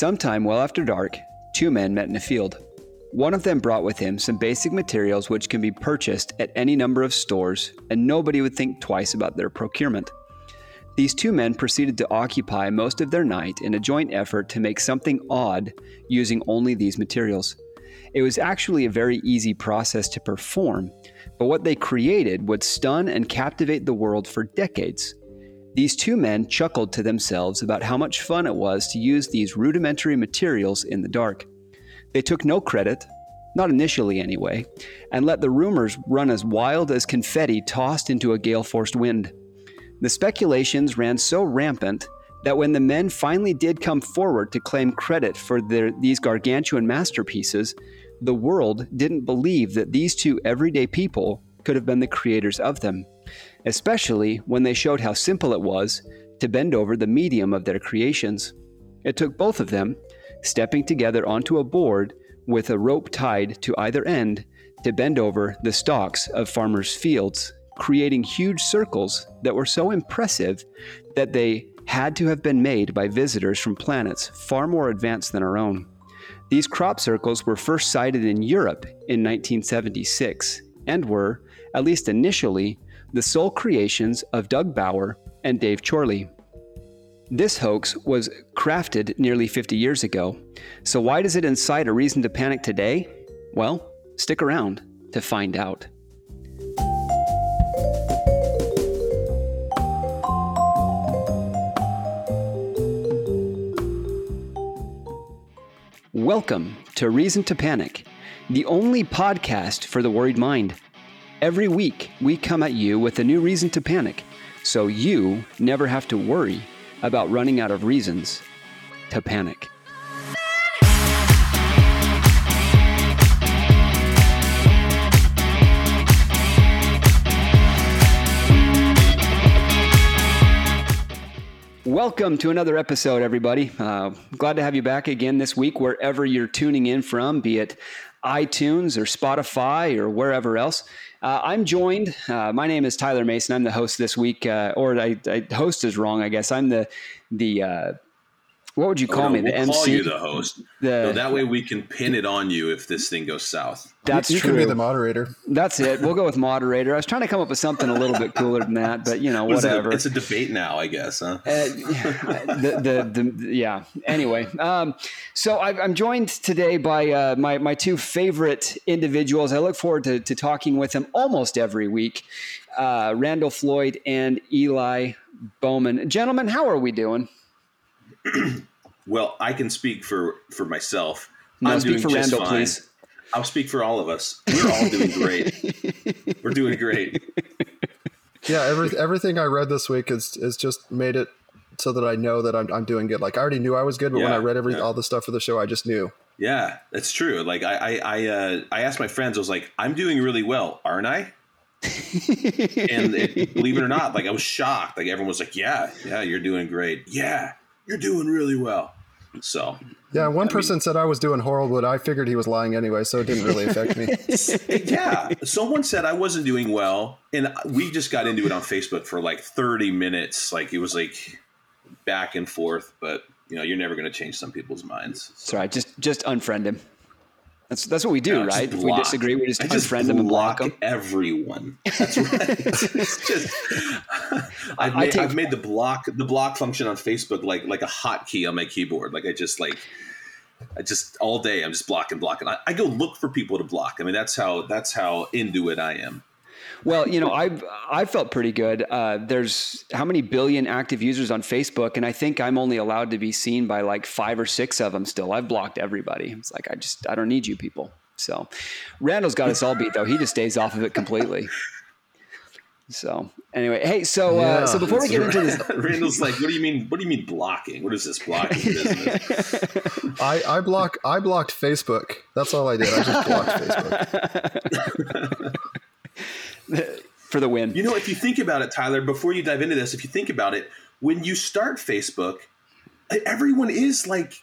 Sometime well after dark, two men met in a field. One of them brought with him some basic materials which can be purchased at any number of stores, and nobody would think twice about their procurement. These two men proceeded to occupy most of their night in a joint effort to make something odd using only these materials. It was actually a very easy process to perform, but what they created would stun and captivate the world for decades. These two men chuckled to themselves about how much fun it was to use these rudimentary materials in the dark. They took no credit, not initially anyway, and let the rumors run as wild as confetti tossed into a gale forced wind. The speculations ran so rampant that when the men finally did come forward to claim credit for their, these gargantuan masterpieces, the world didn't believe that these two everyday people could have been the creators of them, especially when they showed how simple it was to bend over the medium of their creations. It took both of them, stepping together onto a board with a rope tied to either end, to bend over the stalks of farmers' fields, creating huge circles that were so impressive that they had to have been made by visitors from planets far more advanced than our own. These crop circles were first sighted in Europe in 1976 and were, at least initially, the sole creations of Doug Bower and Dave Chorley. This hoax was crafted nearly 50 years ago. So, why does it incite a reason to panic today? Well, stick around to find out. Welcome to Reason to Panic, the only podcast for the worried mind. Every week, we come at you with a new reason to panic, so you never have to worry about running out of reasons to panic. Welcome to another episode, everybody. Uh, glad to have you back again this week, wherever you're tuning in from, be it iTunes or Spotify or wherever else. Uh, I'm joined. Uh, my name is Tyler Mason. I'm the host this week, uh, or I, I, host is wrong. I guess I'm the the uh, what would you call oh, no, me? The we'll MC. Call you the host. The, no, that way we can pin it on you if this thing goes south. That's you, you true. can be the moderator. That's it. We'll go with moderator. I was trying to come up with something a little bit cooler than that, but you know, whatever. It? It's a debate now, I guess. Huh? Uh, the, the, the, yeah. Anyway, um, so I, am joined today by uh, my my two favorite individuals. I look forward to, to talking with them almost every week. Uh, Randall Floyd and Eli Bowman. Gentlemen, how are we doing? well, I can speak for for myself. No, I'm speak for Randall, fine. please. I'll speak for all of us. We're all doing great. We're doing great. Yeah, every, everything I read this week is is just made it so that I know that I'm, I'm doing good. Like I already knew I was good, but yeah, when I read every yeah. all the stuff for the show, I just knew. Yeah, that's true. Like I I I, uh, I asked my friends, I was like, I'm doing really well, aren't I? and it, believe it or not, like I was shocked. Like everyone was like, "Yeah, yeah, you're doing great. Yeah, you're doing really well." So yeah, one I person mean, said I was doing horrible, but I figured he was lying anyway, so it didn't really affect me. yeah, someone said I wasn't doing well, and we just got into it on Facebook for like 30 minutes. Like it was like back and forth, but you know, you're never going to change some people's minds. So. Sorry, just just unfriend him. That's that's what we do, right? If we disagree, we just I just unfriend them and block them. Everyone. That's right. it's just I've made, take, I've made the block the block function on Facebook like like a hotkey on my keyboard. Like I just like I just all day I'm just blocking blocking. I, I go look for people to block. I mean that's how that's how into it I am. Well, you know, I I felt pretty good. Uh, there's how many billion active users on Facebook, and I think I'm only allowed to be seen by like five or six of them. Still, I've blocked everybody. It's like I just I don't need you people. So, Randall's got us all beat though. He just stays off of it completely. So anyway, hey, so uh, yeah, so before we get into this, Randall's like, "What do you mean? What do you mean blocking? What is this blocking business?" I I block I blocked Facebook. That's all I did. I just blocked Facebook. for the win. You know, if you think about it, Tyler, before you dive into this, if you think about it, when you start Facebook, everyone is like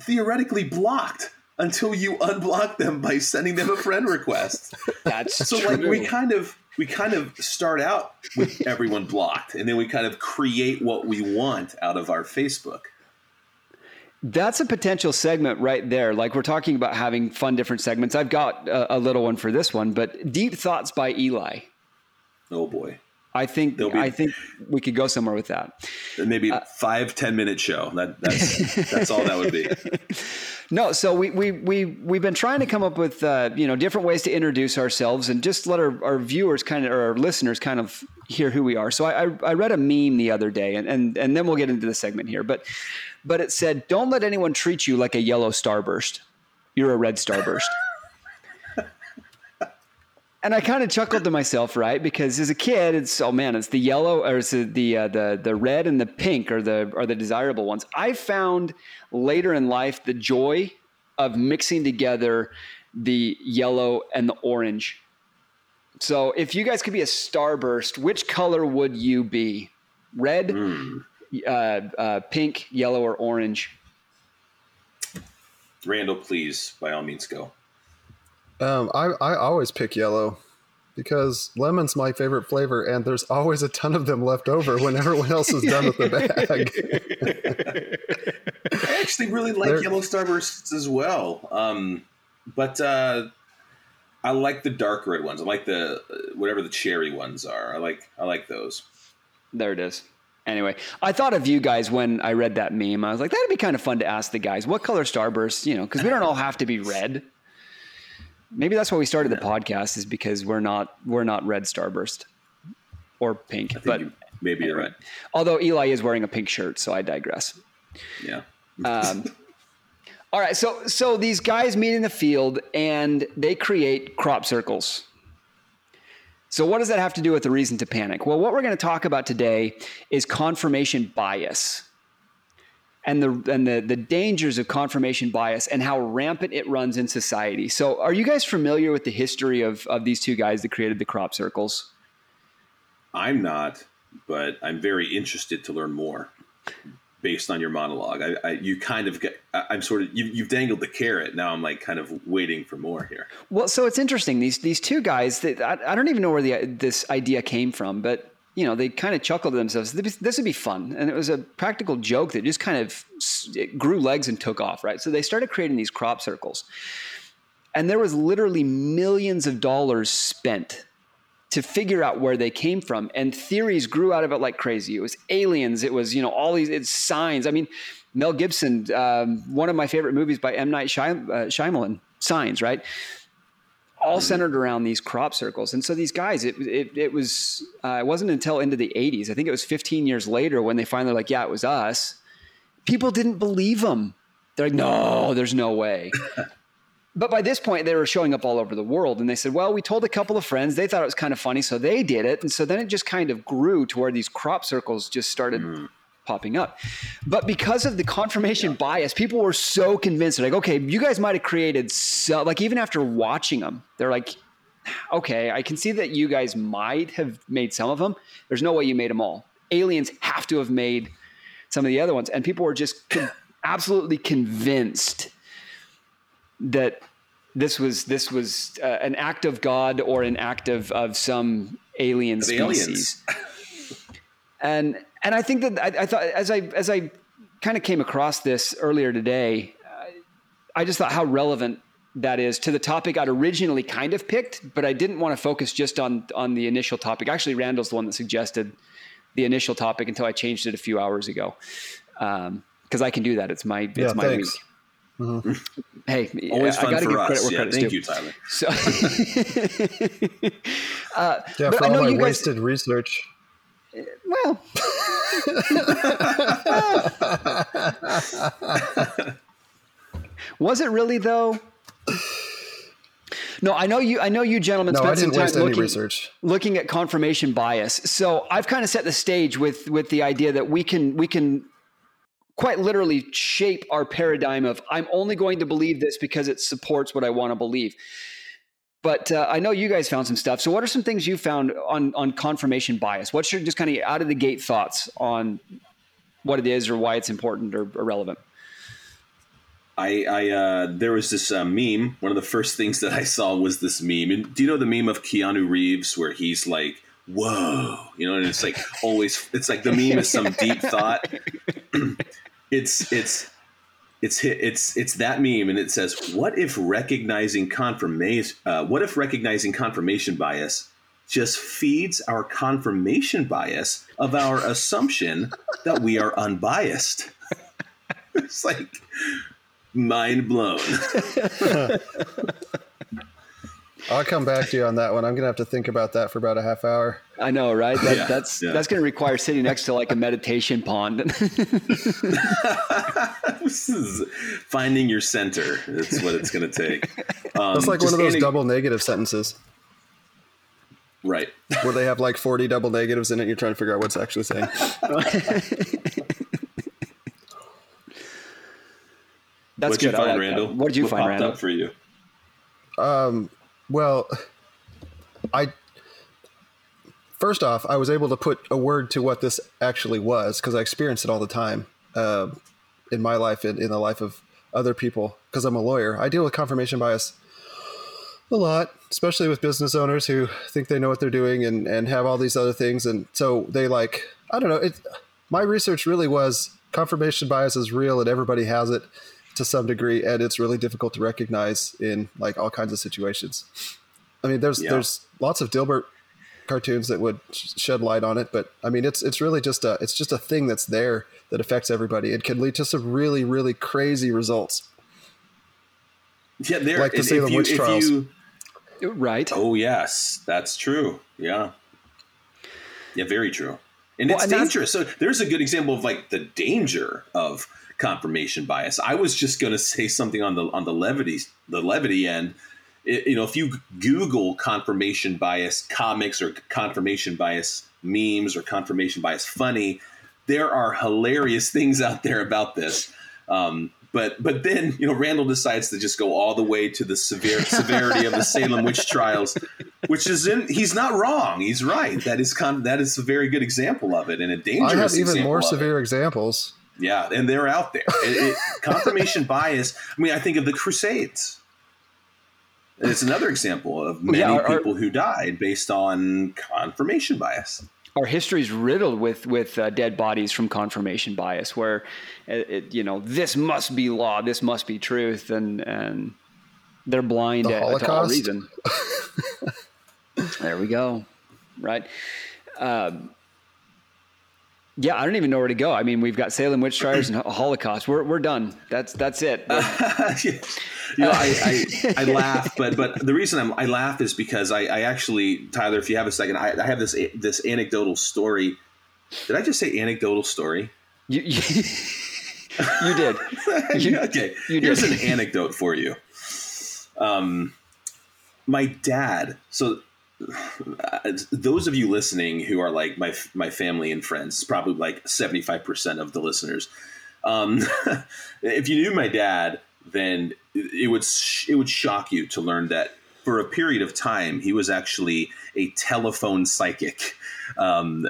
theoretically blocked until you unblock them by sending them a friend request. That's so true. like we kind of we kind of start out with everyone blocked and then we kind of create what we want out of our Facebook. That's a potential segment right there. Like we're talking about having fun, different segments. I've got a, a little one for this one, but deep thoughts by Eli. Oh boy. I think be, I think we could go somewhere with that. Maybe uh, five ten minute show. That that's that's all that would be. No, so we we we we've been trying to come up with uh, you know different ways to introduce ourselves and just let our, our viewers kind of or our listeners kind of hear who we are. So I, I read a meme the other day, and, and and then we'll get into the segment here. But but it said, "Don't let anyone treat you like a yellow starburst. You're a red starburst." and I kind of chuckled to myself, right? Because as a kid, it's oh man, it's the yellow or it's the uh, the the red and the pink are the are the desirable ones. I found later in life the joy of mixing together the yellow and the orange. So if you guys could be a starburst, which color would you be? Red, mm. uh, uh, pink, yellow, or orange? Randall, please, by all means, go. Um, I I always pick yellow because lemon's my favorite flavor, and there's always a ton of them left over when everyone else is done with the bag. I actually really like They're, yellow starbursts as well, um, but uh, I like the dark red ones. I like the whatever the cherry ones are. I like I like those. There it is. Anyway, I thought of you guys when I read that meme. I was like, that'd be kind of fun to ask the guys what color starbursts, you know, because we don't all have to be red maybe that's why we started the podcast is because we're not we're not red starburst or pink but you, maybe you're right. Although eli is wearing a pink shirt so i digress. Yeah. Um, all right so so these guys meet in the field and they create crop circles. So what does that have to do with the reason to panic? Well what we're going to talk about today is confirmation bias and the and the the dangers of confirmation bias and how rampant it runs in society. So, are you guys familiar with the history of of these two guys that created the crop circles? I'm not, but I'm very interested to learn more based on your monologue. I, I you kind of get. I'm sort of you, you've dangled the carrot. Now I'm like kind of waiting for more here. Well, so it's interesting. These these two guys. That I, I don't even know where the this idea came from, but you know, they kind of chuckled to themselves. This would be fun, and it was a practical joke that just kind of grew legs and took off, right? So they started creating these crop circles, and there was literally millions of dollars spent to figure out where they came from, and theories grew out of it like crazy. It was aliens. It was you know all these it's signs. I mean, Mel Gibson, um, one of my favorite movies by M Night Shy- uh, Shyamalan, Signs, right? All centered around these crop circles. And so these guys, it, it, it was, uh, it wasn't until into the 80s, I think it was 15 years later when they finally like, yeah, it was us. People didn't believe them. They're like, no, there's no way. but by this point, they were showing up all over the world. And they said, well, we told a couple of friends. They thought it was kind of funny. So they did it. And so then it just kind of grew to where these crop circles just started mm popping up. But because of the confirmation yeah. bias, people were so convinced. They're like, okay, you guys might have created so like even after watching them, they're like, okay, I can see that you guys might have made some of them. There's no way you made them all. Aliens have to have made some of the other ones, and people were just con- absolutely convinced that this was this was uh, an act of God or an act of of some alien species. and and I think that I, I, thought as I as I kind of came across this earlier today, uh, I just thought how relevant that is to the topic I'd originally kind of picked, but I didn't want to focus just on on the initial topic. Actually, Randall's the one that suggested the initial topic until I changed it a few hours ago. Because um, I can do that. It's my it's yeah, my thanks. week. Mm-hmm. Hey, always fun I gotta for give us. Credit where yeah, thank due. you, Tyler. So, uh, yeah, for all my guys, wasted research. Well, was it really though? No, I know you. I know you gentlemen no, spent some time looking, looking at confirmation bias. So I've kind of set the stage with with the idea that we can we can quite literally shape our paradigm of I'm only going to believe this because it supports what I want to believe. But uh, I know you guys found some stuff. So, what are some things you found on on confirmation bias? What's your just kind of out of the gate thoughts on what it is or why it's important or, or relevant? I, I uh, there was this uh, meme. One of the first things that I saw was this meme. And do you know the meme of Keanu Reeves where he's like, "Whoa," you know, and it's like always. It's like the meme is some deep thought. it's it's it's it's it's that meme, and it says, "What if recognizing confirmation? Uh, what if recognizing confirmation bias just feeds our confirmation bias of our assumption that we are unbiased?" it's like mind blown. I'll come back to you on that one. I'm gonna have to think about that for about a half hour. I know, right? That, yeah, that's yeah. that's gonna require sitting next to like a meditation pond. this is finding your center. That's what it's gonna take. Um, that's like one of those double negative sentences. Right. Where they have like 40 double negatives in it. You're trying to figure out what's actually saying. That's good. What'd good. you find, like Randall? What did you what find, Randall? Up for you? Um, well, I first off, I was able to put a word to what this actually was because I experience it all the time uh, in my life and in the life of other people. Because I'm a lawyer, I deal with confirmation bias a lot, especially with business owners who think they know what they're doing and and have all these other things, and so they like I don't know. It my research really was confirmation bias is real and everybody has it to some degree, and it's really difficult to recognize in like all kinds of situations. I mean, there's yeah. there's lots of Dilbert cartoons that would shed light on it, but I mean, it's it's really just a it's just a thing that's there that affects everybody. It can lead to some really really crazy results. Yeah, there. Like the Salem you, witch trials. You, right. Oh yes, that's true. Yeah. Yeah, very true. And well, it's and dangerous. So there's a good example of like the danger of confirmation bias. I was just going to say something on the on the levity the levity end. It, you know, if you Google confirmation bias comics or confirmation bias memes or confirmation bias funny, there are hilarious things out there about this. Um, but but then you know Randall decides to just go all the way to the severe severity of the Salem witch trials, which is in he's not wrong. He's right. That is con- that is a very good example of it and a dangerous. I have even more severe examples. Yeah, and they're out there. It, it, confirmation bias. I mean, I think of the Crusades. It's another example of many yeah, our, people who died based on confirmation bias. Our history is riddled with with uh, dead bodies from confirmation bias, where it, it, you know this must be law, this must be truth, and and they're blind the at, to all reason. there we go, right? Um, yeah, I don't even know where to go. I mean, we've got Salem witch trials and Holocaust. We're, we're done. That's that's it. you know, I, I, I, laugh, but but the reason I'm, I laugh is because I, I actually, Tyler, if you have a second, I, I have this this anecdotal story. Did I just say anecdotal story? You you, you did. You, okay, you here's did. an anecdote for you. Um, my dad. So those of you listening who are like my my family and friends, probably like seventy five percent of the listeners. Um, if you knew my dad, then it would it would shock you to learn that for a period of time he was actually a telephone psychic, um,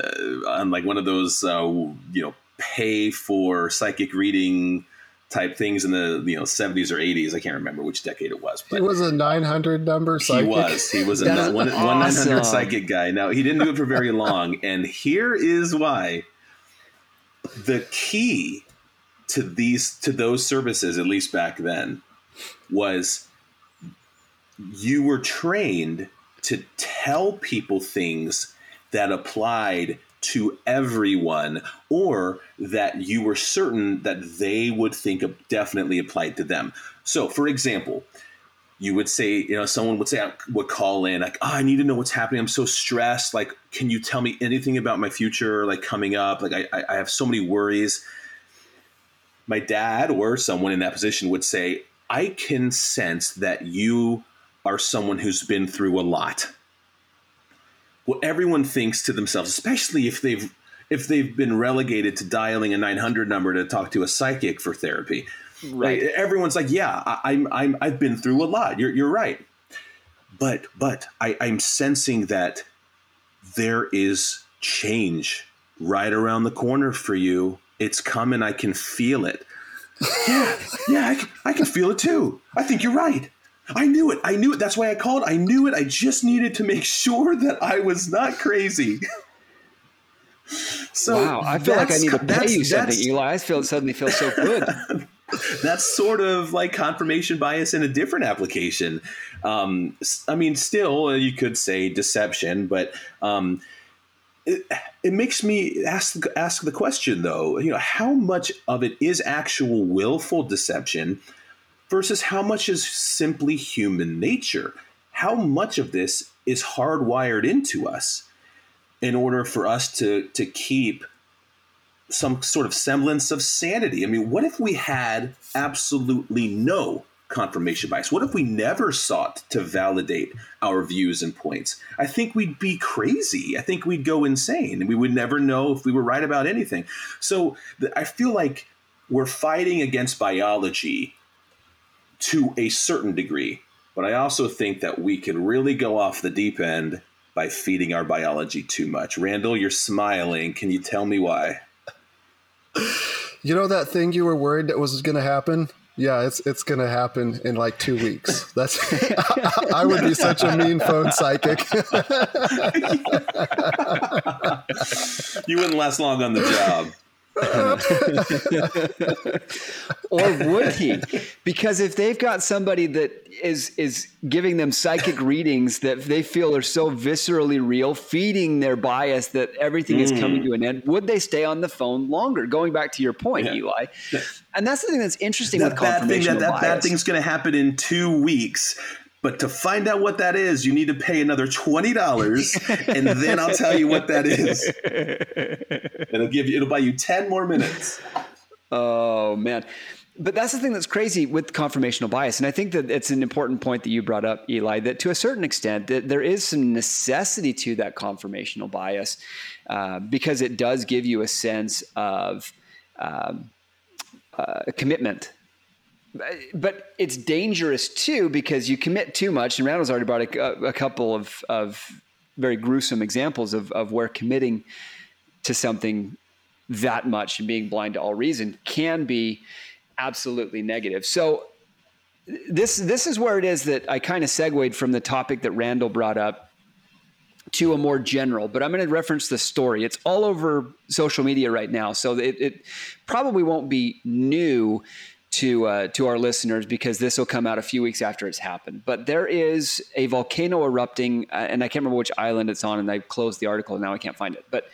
on like one of those uh, you know pay for psychic reading type things in the you know 70s or 80s. I can't remember which decade it was. But he was a 900 number psychic. He was. He was a one, awesome. one 900 psychic guy. Now he didn't do it for very long, and here is why. The key to these to those services, at least back then, was you were trained to tell people things that applied to everyone or that you were certain that they would think definitely applied to them. So, for example, you would say, you know, someone would say, uh, would call in like, oh, I need to know what's happening. I'm so stressed. Like, can you tell me anything about my future, like coming up? Like, I, I have so many worries. My dad or someone in that position would say, I can sense that you are someone who's been through a lot what everyone thinks to themselves, especially if they've if they've been relegated to dialing a 900 number to talk to a psychic for therapy. Right. Everyone's like, yeah, I, am I'm, I've been through a lot. You're, you're right. But, but I, I'm sensing that there is change right around the corner for you. It's coming. I can feel it. yeah, yeah, I can, I can feel it too. I think you're right. I knew it. I knew it. That's why I called. I knew it. I just needed to make sure that I was not crazy. so wow, I feel like I need to pay you something, Eli. I feel suddenly feel so good. that's sort of like confirmation bias in a different application. Um, I mean, still, uh, you could say deception, but um, it, it makes me ask ask the question though. You know, how much of it is actual willful deception versus how much is simply human nature? How much of this is hardwired into us in order for us to to keep some sort of semblance of sanity. I mean, what if we had absolutely no confirmation bias? What if we never sought to validate our views and points? I think we'd be crazy. I think we'd go insane and we would never know if we were right about anything. So I feel like we're fighting against biology to a certain degree, but I also think that we can really go off the deep end by feeding our biology too much. Randall, you're smiling. Can you tell me why? You know that thing you were worried that was going to happen? Yeah, it's it's going to happen in like two weeks. That's I would be such a mean phone psychic. you wouldn't last long on the job. or would he? Because if they've got somebody that is is giving them psychic readings that they feel are so viscerally real, feeding their bias that everything mm. is coming to an end, would they stay on the phone longer? Going back to your point, yeah. Eli. And that's the thing that's interesting that with bad thing, that, that bad thing's going to happen in two weeks. But to find out what that is, you need to pay another twenty dollars, and then I'll tell you what that is. it'll give you, it'll buy you ten more minutes. Oh man. But that's the thing that's crazy with confirmational bias. And I think that it's an important point that you brought up, Eli, that to a certain extent, that there is some necessity to that confirmational bias uh, because it does give you a sense of um, uh, commitment but it's dangerous too because you commit too much. And Randall's already brought a, a couple of, of very gruesome examples of, of where committing to something that much and being blind to all reason can be absolutely negative. So this this is where it is that I kind of segued from the topic that Randall brought up to a more general, but I'm going to reference the story. It's all over social media right now, so it, it probably won't be new to uh, to our listeners because this will come out a few weeks after it's happened. But there is a volcano erupting, uh, and I can't remember which island it's on, and I closed the article and now I can't find it. But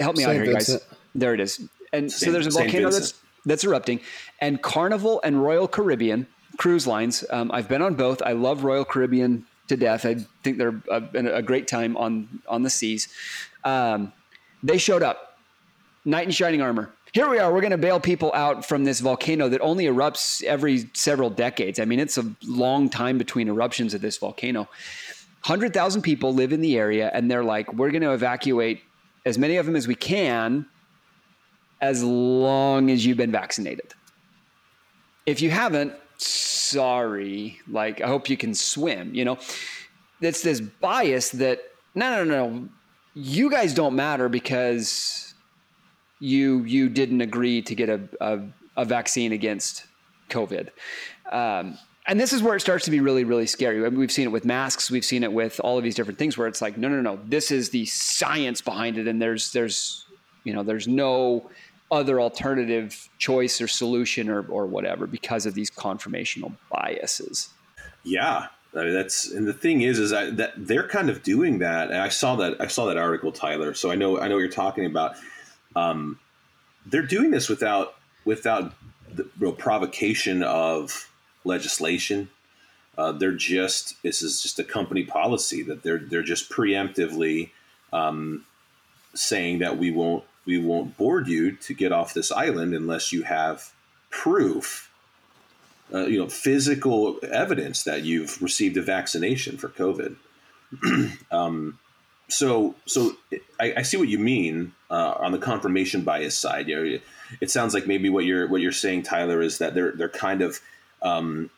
help me Saint out here, Vincent. guys. There it is. And Saint, so there's a volcano that's that's erupting, and Carnival and Royal Caribbean cruise lines. Um, I've been on both. I love Royal Caribbean to death. I think they're a, a great time on on the seas. Um, they showed up, knight in shining armor here we are. We're going to bail people out from this volcano that only erupts every several decades. I mean, it's a long time between eruptions of this volcano. 100,000 people live in the area, and they're like, we're going to evacuate as many of them as we can as long as you've been vaccinated. If you haven't, sorry. Like, I hope you can swim. You know, it's this bias that, no, no, no, you guys don't matter because you you didn't agree to get a, a, a vaccine against COVID. Um, and this is where it starts to be really, really scary. I we've seen it with masks. We've seen it with all of these different things where it's like, no, no, no, this is the science behind it, and there's there's you know there's no other alternative choice or solution or or whatever because of these confirmational biases. Yeah, I mean, that's and the thing is, is that, that they're kind of doing that. And I saw that I saw that article, Tyler. So I know I know what you're talking about. Um, they're doing this without without the real provocation of legislation. Uh, they're just this is just a company policy that they're they're just preemptively um, saying that we won't we won't board you to get off this island unless you have proof, uh, you know, physical evidence that you've received a vaccination for COVID. um, so so I, I, see what you mean uh, on the confirmation bias side. You know, it sounds like maybe what you're what you're saying, Tyler, is that they're they're kind of um,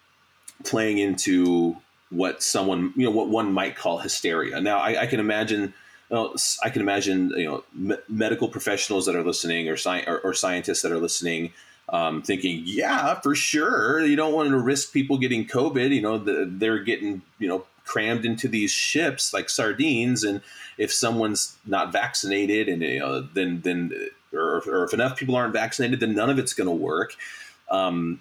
playing into what someone you know what one might call hysteria. Now I, I can imagine. Well, I can imagine you know me- medical professionals that are listening or, sci- or, or scientists that are listening um, thinking, yeah, for sure. You don't want to risk people getting COVID. You know, the, they're getting, you know, crammed into these ships like sardines and if someone's not vaccinated and you know, then then or, or, if enough people aren't vaccinated then none of it's going to work Um,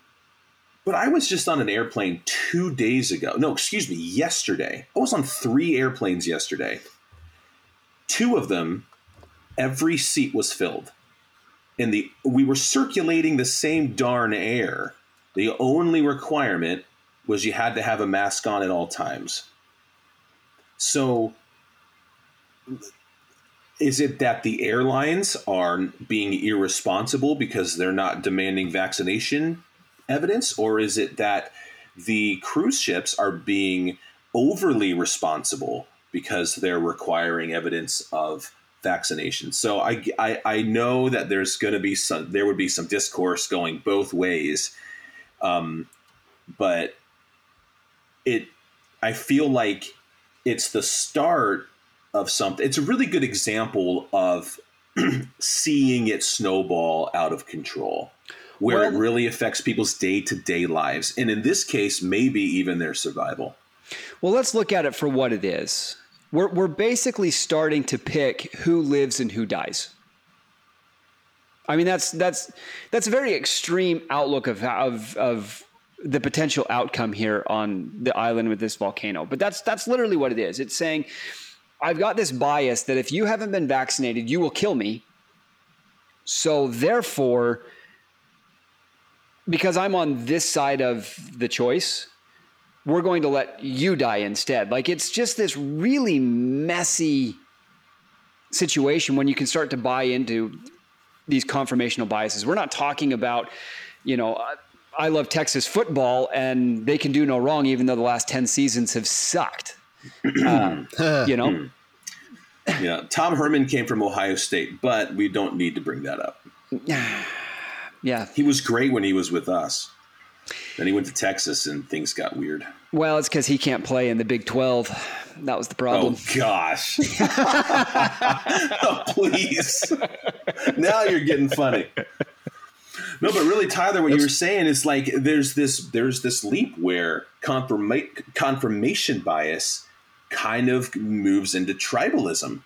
but I was just on an airplane two days ago. No, excuse me, yesterday. I was on three airplanes yesterday. Two of them, every seat was filled. And the we were circulating the same darn air. The only requirement was you had to have a mask on at all times. So is it that the airlines are being irresponsible because they're not demanding vaccination evidence, or is it that the cruise ships are being overly responsible because they're requiring evidence of vaccination? So I, I, I know that there's going to be some, there would be some discourse going both ways, um, but it, I feel like it's the start of something. It's a really good example of seeing it snowball out of control where well, it really affects people's day to day lives. And in this case, maybe even their survival. Well, let's look at it for what it is. We're, we're basically starting to pick who lives and who dies. I mean, that's that's that's a very extreme outlook of of of the potential outcome here on the island with this volcano. But that's that's literally what it is. It's saying, I've got this bias that if you haven't been vaccinated, you will kill me. So therefore, because I'm on this side of the choice, we're going to let you die instead. Like it's just this really messy situation when you can start to buy into these confirmational biases. We're not talking about, you know, I love Texas football and they can do no wrong, even though the last 10 seasons have sucked. Uh, you know? Yeah. Tom Herman came from Ohio State, but we don't need to bring that up. Yeah. He was great when he was with us. Then he went to Texas and things got weird. Well, it's because he can't play in the Big 12. That was the problem. Oh, gosh. oh, please. now you're getting funny. No, but really, Tyler, what you were saying is like there's this there's this leap where confirma- confirmation bias kind of moves into tribalism.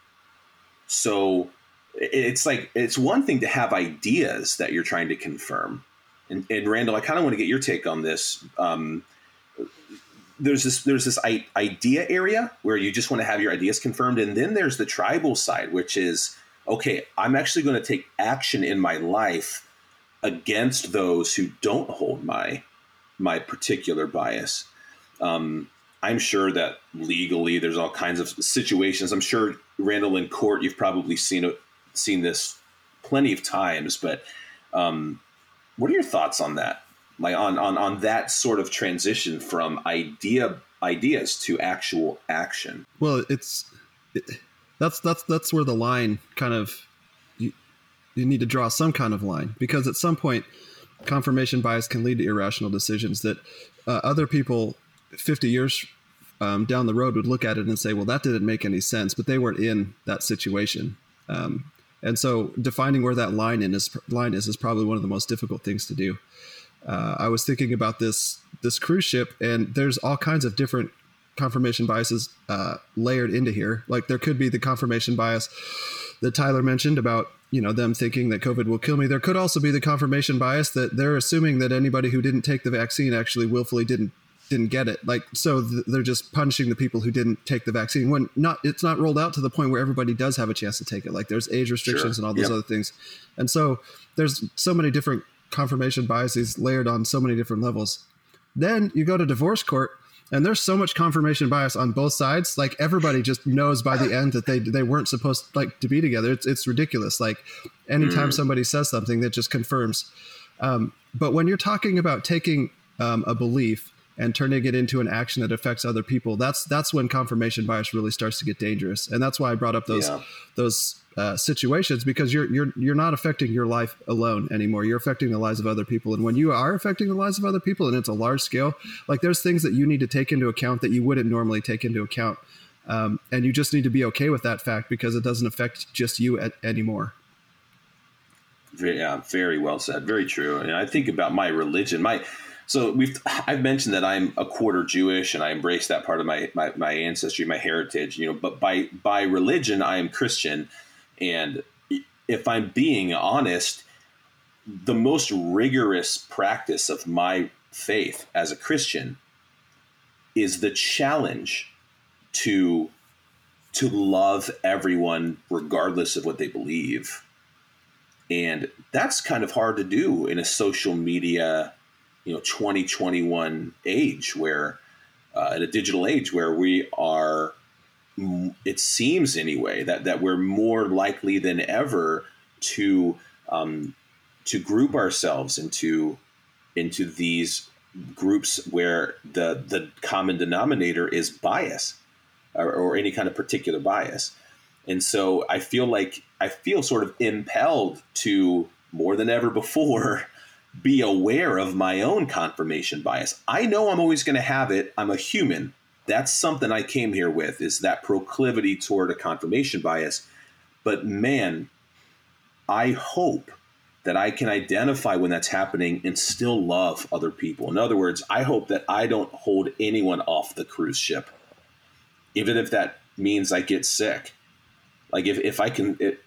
So it's like it's one thing to have ideas that you're trying to confirm and, and randall i kind of want to get your take on this um, there's this there's this idea area where you just want to have your ideas confirmed and then there's the tribal side which is okay i'm actually going to take action in my life against those who don't hold my my particular bias um, i'm sure that legally there's all kinds of situations i'm sure randall in court you've probably seen it seen this plenty of times, but um, what are your thoughts on that? Like on, on on that sort of transition from idea ideas to actual action. Well, it's it, that's that's that's where the line kind of you need to draw some kind of line because at some point confirmation bias can lead to irrational decisions that uh, other people 50 years um, down the road would look at it and say, well, that didn't make any sense, but they weren't in that situation. Um, and so defining where that line in is line is is probably one of the most difficult things to do. Uh, I was thinking about this this cruise ship, and there's all kinds of different confirmation biases uh, layered into here. Like there could be the confirmation bias that Tyler mentioned about you know them thinking that COVID will kill me. There could also be the confirmation bias that they're assuming that anybody who didn't take the vaccine actually willfully didn't didn't get it. Like so th- they're just punishing the people who didn't take the vaccine when not it's not rolled out to the point where everybody does have a chance to take it. Like there's age restrictions sure. and all those yep. other things. And so there's so many different confirmation biases layered on so many different levels. Then you go to divorce court and there's so much confirmation bias on both sides. Like everybody just knows by the end that they they weren't supposed like to be together. It's it's ridiculous. Like anytime mm. somebody says something that just confirms. Um, but when you're talking about taking um, a belief and turning it into an action that affects other people that's that's when confirmation bias really starts to get dangerous and that's why i brought up those yeah. those uh, situations because you're you're you're not affecting your life alone anymore. You're affecting the lives of other people. And when you are affecting the lives of other people and it's a large scale like there's things that you need to take into account that you wouldn't normally take into account. Um, and you just need to be okay with that fact because it doesn't affect just you at, anymore. Yeah very well said. Very true. And i think about my religion. My so we've I've mentioned that I'm a quarter Jewish and I embrace that part of my, my, my ancestry, my heritage, you know, but by by religion I am Christian and if I'm being honest, the most rigorous practice of my faith as a Christian is the challenge to to love everyone regardless of what they believe. And that's kind of hard to do in a social media, you know, 2021 age where uh, in a digital age where we are it seems anyway that that we're more likely than ever to um, to group ourselves into into these groups where the the common denominator is bias or, or any kind of particular bias. And so i feel like i feel sort of impelled to more than ever before be aware of my own confirmation bias. I know i'm always going to have it. I'm a human that's something i came here with is that proclivity toward a confirmation bias but man i hope that I can identify when that's happening and still love other people. In other words, I hope that I don't hold anyone off the cruise ship, even if that means I get sick. Like if, if I can, it,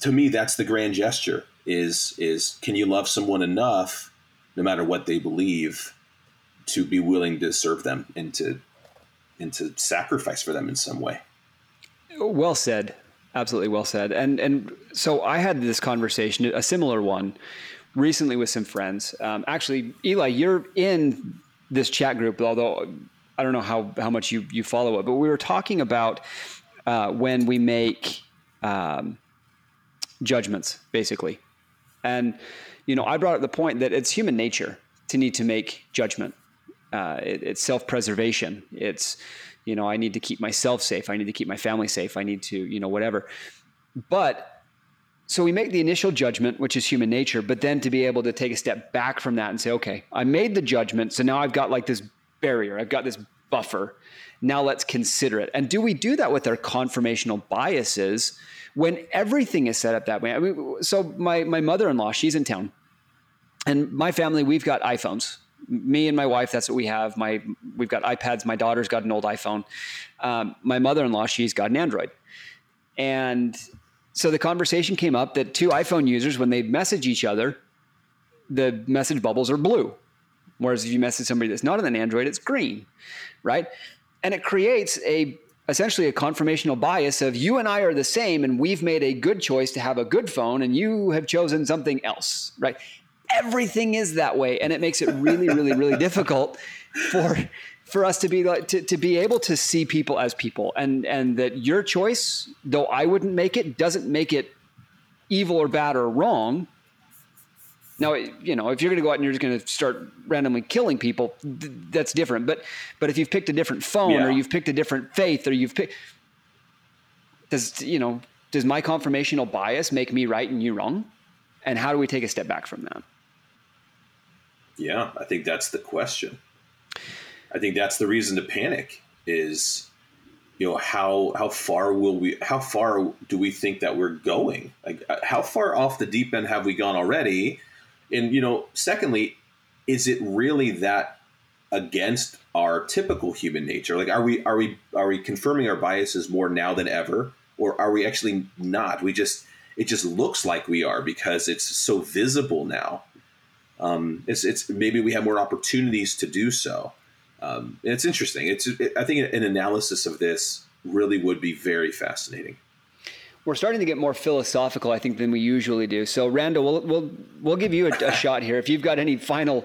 to me, that's the grand gesture is, is can you love someone enough no matter what they believe to be willing to serve them and to, and to sacrifice for them in some way. Well said. Absolutely well said. And and so I had this conversation, a similar one, recently with some friends. Um, actually, Eli, you're in this chat group, although I don't know how how much you you follow it, but we were talking about uh, when we make um, judgments, basically, and you know, I brought up the point that it's human nature to need to make judgment. Uh, it, it's self preservation. It's you know, I need to keep myself safe. I need to keep my family safe. I need to, you know, whatever. But so we make the initial judgment, which is human nature, but then to be able to take a step back from that and say, okay, I made the judgment. So now I've got like this barrier, I've got this buffer. Now let's consider it. And do we do that with our confirmational biases when everything is set up that way? I mean, so my, my mother in law, she's in town. And my family, we've got iPhones me and my wife, that's what we have. My we've got iPads. My daughter's got an old iPhone. Um, my mother-in-law, she's got an Android, and so the conversation came up that two iPhone users, when they message each other, the message bubbles are blue, whereas if you message somebody that's not on an Android, it's green, right? And it creates a essentially a confirmational bias of you and I are the same, and we've made a good choice to have a good phone, and you have chosen something else, right? Everything is that way. And it makes it really really really difficult for for us to be like to, to be able to see people as people. And and that your choice though i wouldn't make it doesn't make it evil or bad or wrong. Now you know if you're going to go out and you're just going to start randomly killing people th- that's different. But but if you've picked a different phone yeah. or you've picked a different faith or you've picked does you know does my confirmational bias make me right and you wrong? And how do we take a step back from that yeah, I think that's the question. I think that's the reason to panic is you know how how far will we how far do we think that we're going? Like uh, how far off the deep end have we gone already? And you know secondly is it really that against our typical human nature? Like are we are we are we confirming our biases more now than ever? Or are we actually not? We just it just looks like we are because it's so visible now um, it's, it's maybe we have more opportunities to do so. Um, it's interesting. It's it, I think an analysis of this really would be very fascinating. We're starting to get more philosophical, I think, than we usually do. So, Randall, we'll we'll we'll give you a, a shot here. If you've got any final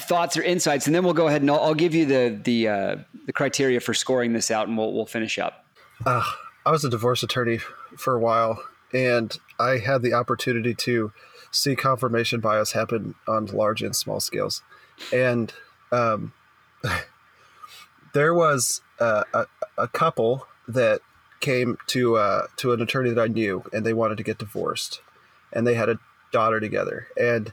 thoughts or insights, and then we'll go ahead and I'll, I'll give you the the uh, the criteria for scoring this out, and we'll we'll finish up. Uh, I was a divorce attorney for a while, and I had the opportunity to see confirmation bias happen on large and small scales. And um, there was a, a couple that came to uh, to an attorney that I knew, and they wanted to get divorced, and they had a daughter together, and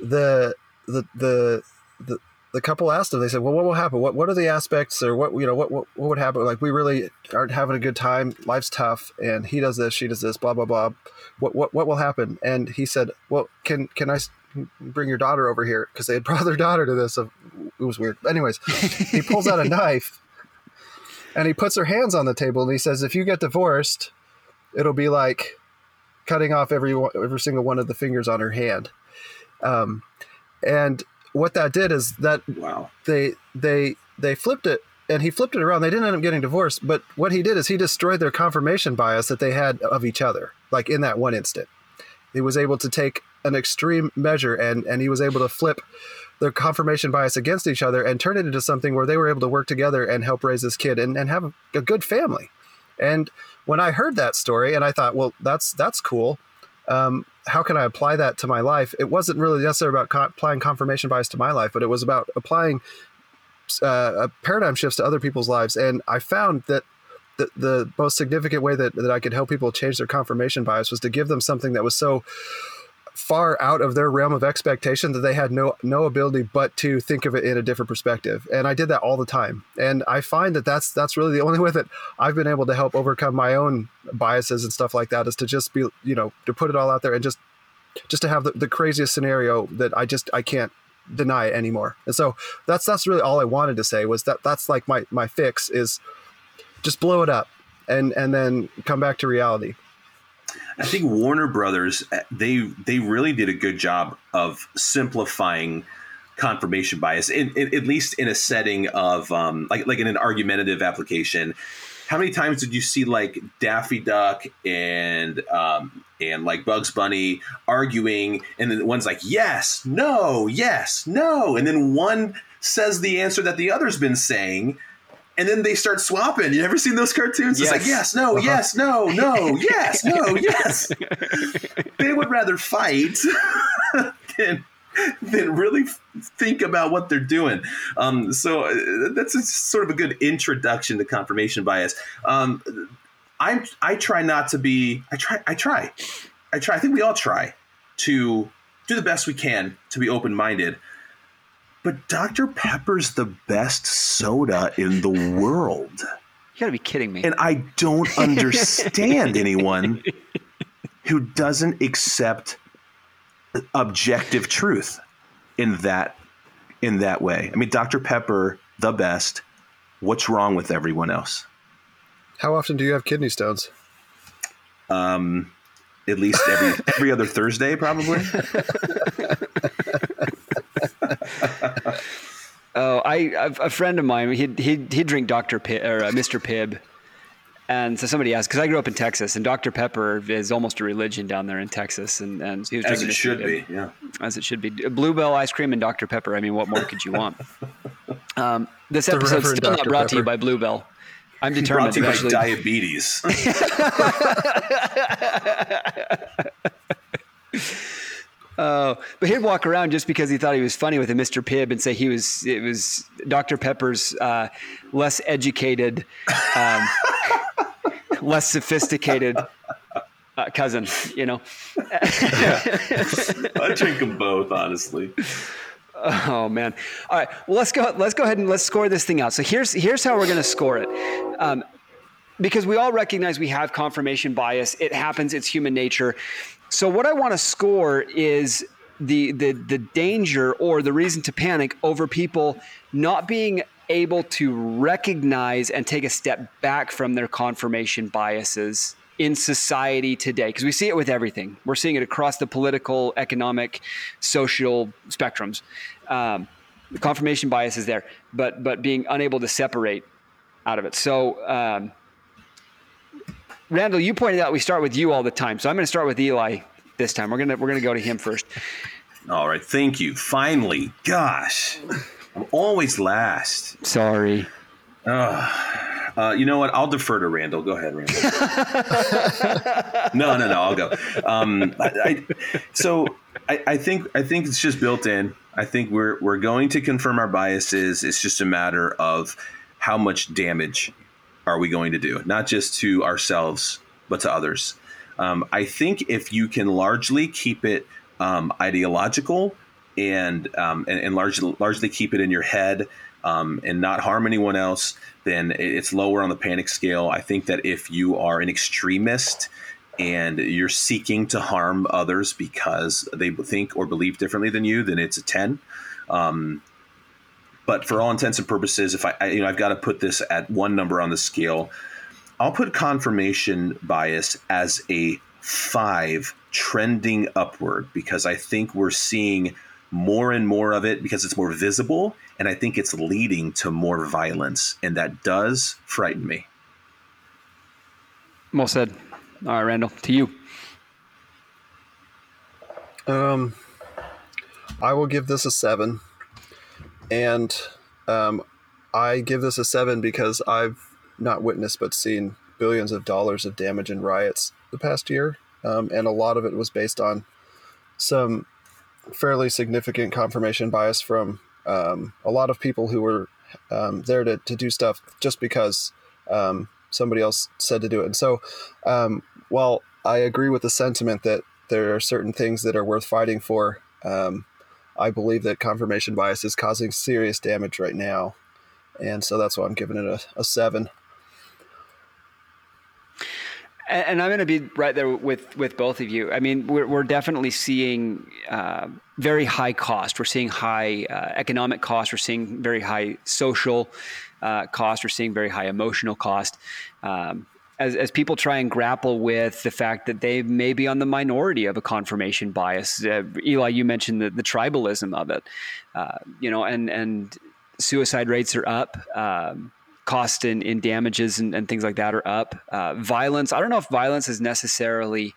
the the the the the couple asked him, they said, well, what will happen? What, what are the aspects or what, you know, what, what, what would happen? Like, we really aren't having a good time. Life's tough. And he does this, she does this, blah, blah, blah. What, what, what will happen? And he said, well, can, can I bring your daughter over here? Cause they had brought their daughter to this. It was weird. Anyways, he pulls out a knife and he puts her hands on the table and he says, if you get divorced, it'll be like cutting off every every single one of the fingers on her hand. Um, and what that did is that wow. they they they flipped it and he flipped it around. They didn't end up getting divorced, but what he did is he destroyed their confirmation bias that they had of each other, like in that one instant. He was able to take an extreme measure and and he was able to flip their confirmation bias against each other and turn it into something where they were able to work together and help raise this kid and, and have a good family. And when I heard that story and I thought, well, that's that's cool. Um, how can I apply that to my life? It wasn't really necessarily about co- applying confirmation bias to my life, but it was about applying uh, paradigm shifts to other people's lives. And I found that the, the most significant way that, that I could help people change their confirmation bias was to give them something that was so far out of their realm of expectation that they had no no ability but to think of it in a different perspective. And i did that all the time. And i find that that's that's really the only way that i've been able to help overcome my own biases and stuff like that is to just be you know to put it all out there and just just to have the, the craziest scenario that i just i can't deny it anymore. And so that's that's really all i wanted to say was that that's like my my fix is just blow it up and and then come back to reality I think Warner Brothers uh, they they really did a good job of simplifying confirmation bias, in, in, at least in a setting of um, like like in an argumentative application. How many times did you see like Daffy Duck and um, and like Bugs Bunny arguing, and then one's like yes, no, yes, no, and then one says the answer that the other's been saying, and then they start swapping. You ever seen those cartoons? Yes. It's like yes, no, uh-huh. yes, no, no, yes, no, yes. they would rather fight than than really think about what they're doing. Um, so uh, that's a, sort of a good introduction to confirmation bias. Um, I I try not to be. I try. I try. I try. I think we all try to do the best we can to be open minded. But Dr. Pepper's the best soda in the world. You gotta be kidding me. And I don't understand anyone who doesn't accept objective truth in that in that way. I mean, Dr. Pepper, the best. What's wrong with everyone else? How often do you have kidney stones? Um, at least every every other Thursday, probably. oh, I a friend of mine he'd he'd, he'd drink Dr. Pibb or uh, Mr. Pibb, and so somebody asked because I grew up in Texas and Dr. Pepper is almost a religion down there in Texas, and and he was as it Mr. should Pibb, be, yeah, as it should be. Bluebell ice cream and Dr. Pepper. I mean, what more could you want? Um, this episode's still Dr. not brought Pepper. to you by Bluebell. I'm determined. Brought to you by diabetes. Uh, but he'd walk around just because he thought he was funny with a Mr. Pibb and say he was it was Dr. Pepper's uh, less educated, um, less sophisticated uh, cousin. You know, I drink them both, honestly. Oh man! All right, well let's go. Let's go ahead and let's score this thing out. So here's here's how we're going to score it. Um, because we all recognize we have confirmation bias. It happens. It's human nature. So what I want to score is the the the danger or the reason to panic over people not being able to recognize and take a step back from their confirmation biases in society today because we see it with everything. We're seeing it across the political economic social spectrums. Um, the confirmation bias is there but but being unable to separate out of it. So um, Randall, you pointed out we start with you all the time, so I'm going to start with Eli this time. We're gonna we're gonna go to him first. All right, thank you. Finally, gosh, I'm always last. Sorry. Uh, you know what? I'll defer to Randall. Go ahead, Randall. no, no, no. I'll go. Um, I, I, so I, I, think I think it's just built in. I think we're we're going to confirm our biases. It's just a matter of how much damage are we going to do, not just to ourselves, but to others. Um, I think if you can largely keep it um, ideological and, um, and, and largely largely keep it in your head um, and not harm anyone else, then it's lower on the panic scale. I think that if you are an extremist and you're seeking to harm others because they think or believe differently than you, then it's a ten. Um, but for all intents and purposes, if I, I you know I've got to put this at one number on the scale, I'll put confirmation bias as a five trending upward because I think we're seeing more and more of it because it's more visible. And I think it's leading to more violence. And that does frighten me. Well said. All right, Randall, to you. Um, I will give this a seven. And um, I give this a seven because I've not witnessed but seen billions of dollars of damage in riots the past year. Um, and a lot of it was based on some fairly significant confirmation bias from um, a lot of people who were um, there to, to do stuff just because um, somebody else said to do it. And so, um, while I agree with the sentiment that there are certain things that are worth fighting for, um, I believe that confirmation bias is causing serious damage right now. And so that's why I'm giving it a, a seven and I'm going to be right there with with both of you. I mean, we're we're definitely seeing uh, very high cost. We're seeing high uh, economic cost. We're seeing very high social uh, cost. We're seeing very high emotional cost. Um, as, as people try and grapple with the fact that they may be on the minority of a confirmation bias, uh, Eli, you mentioned the, the tribalism of it, uh, you know, and and suicide rates are up. Um, cost in, in damages and, and things like that are up. Uh, violence, I don't know if violence is necessarily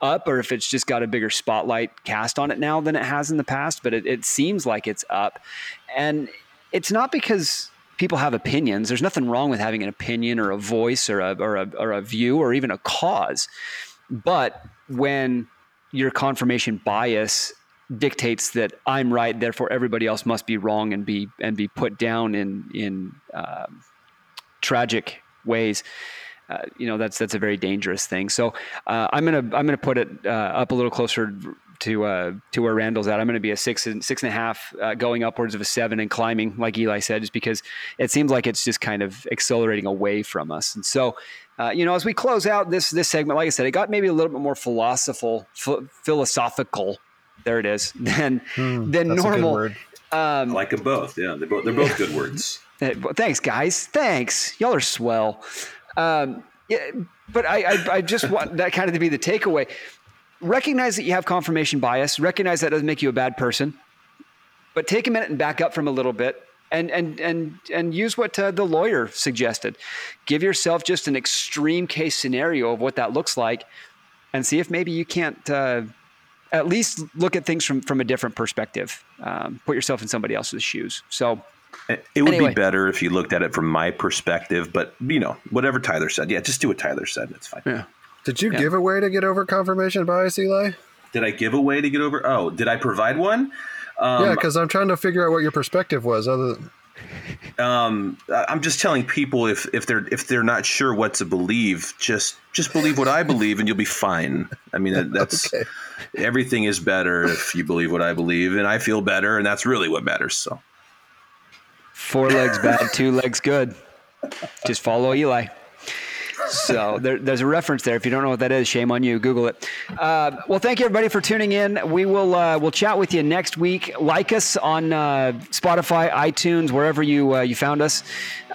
up or if it's just got a bigger spotlight cast on it now than it has in the past, but it, it seems like it's up. And it's not because people have opinions. There's nothing wrong with having an opinion or a voice or a, or a, or a view or even a cause. But when your confirmation bias dictates that I'm right, therefore everybody else must be wrong and be and be put down in in um, tragic ways. Uh, you know that's that's a very dangerous thing. So uh, I'm gonna I'm gonna put it uh, up a little closer to uh, to where Randall's at. I'm gonna be a six and six and a half, uh, going upwards of a seven and climbing, like Eli said, just because it seems like it's just kind of accelerating away from us. And so, uh, you know, as we close out this this segment, like I said, it got maybe a little bit more philosophical, philosophical. There it is. Than hmm, than normal. Um, I like them both. Yeah, they're both, they're both good words. Thanks, guys. Thanks. Y'all are swell. Um, yeah, but I, I, I just want that kind of to be the takeaway. Recognize that you have confirmation bias. Recognize that doesn't make you a bad person. But take a minute and back up from a little bit and and and and use what uh, the lawyer suggested. Give yourself just an extreme case scenario of what that looks like, and see if maybe you can't uh, at least look at things from from a different perspective. Um, put yourself in somebody else's shoes. So it would anyway. be better if you looked at it from my perspective, but you know, whatever Tyler said, yeah, just do what Tyler said. It's fine. Yeah. Did you yeah. give away to get over confirmation bias, Eli? Did I give away to get over? Oh, did I provide one? Um, yeah, because I'm trying to figure out what your perspective was. Other than um, I'm just telling people if if they're if they're not sure what to believe, just just believe what I believe, and you'll be fine. I mean, that's okay. everything is better if you believe what I believe, and I feel better, and that's really what matters. So. Four legs bad, two legs good. Just follow Eli. So there, there's a reference there. If you don't know what that is, shame on you. Google it. Uh, well, thank you everybody for tuning in. We will uh, we'll chat with you next week. Like us on uh, Spotify, iTunes, wherever you uh, you found us,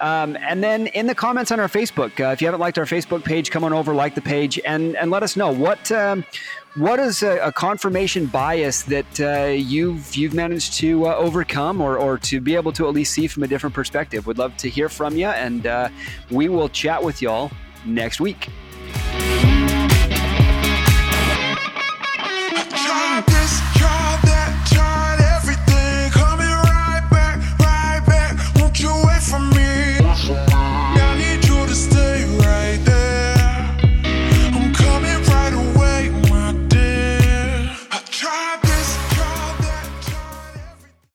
um, and then in the comments on our Facebook. Uh, if you haven't liked our Facebook page, come on over, like the page, and and let us know what. Um, what is a, a confirmation bias that uh, you've you've managed to uh, overcome or, or to be able to at least see from a different perspective? We'd love to hear from you, and uh, we will chat with y'all next week.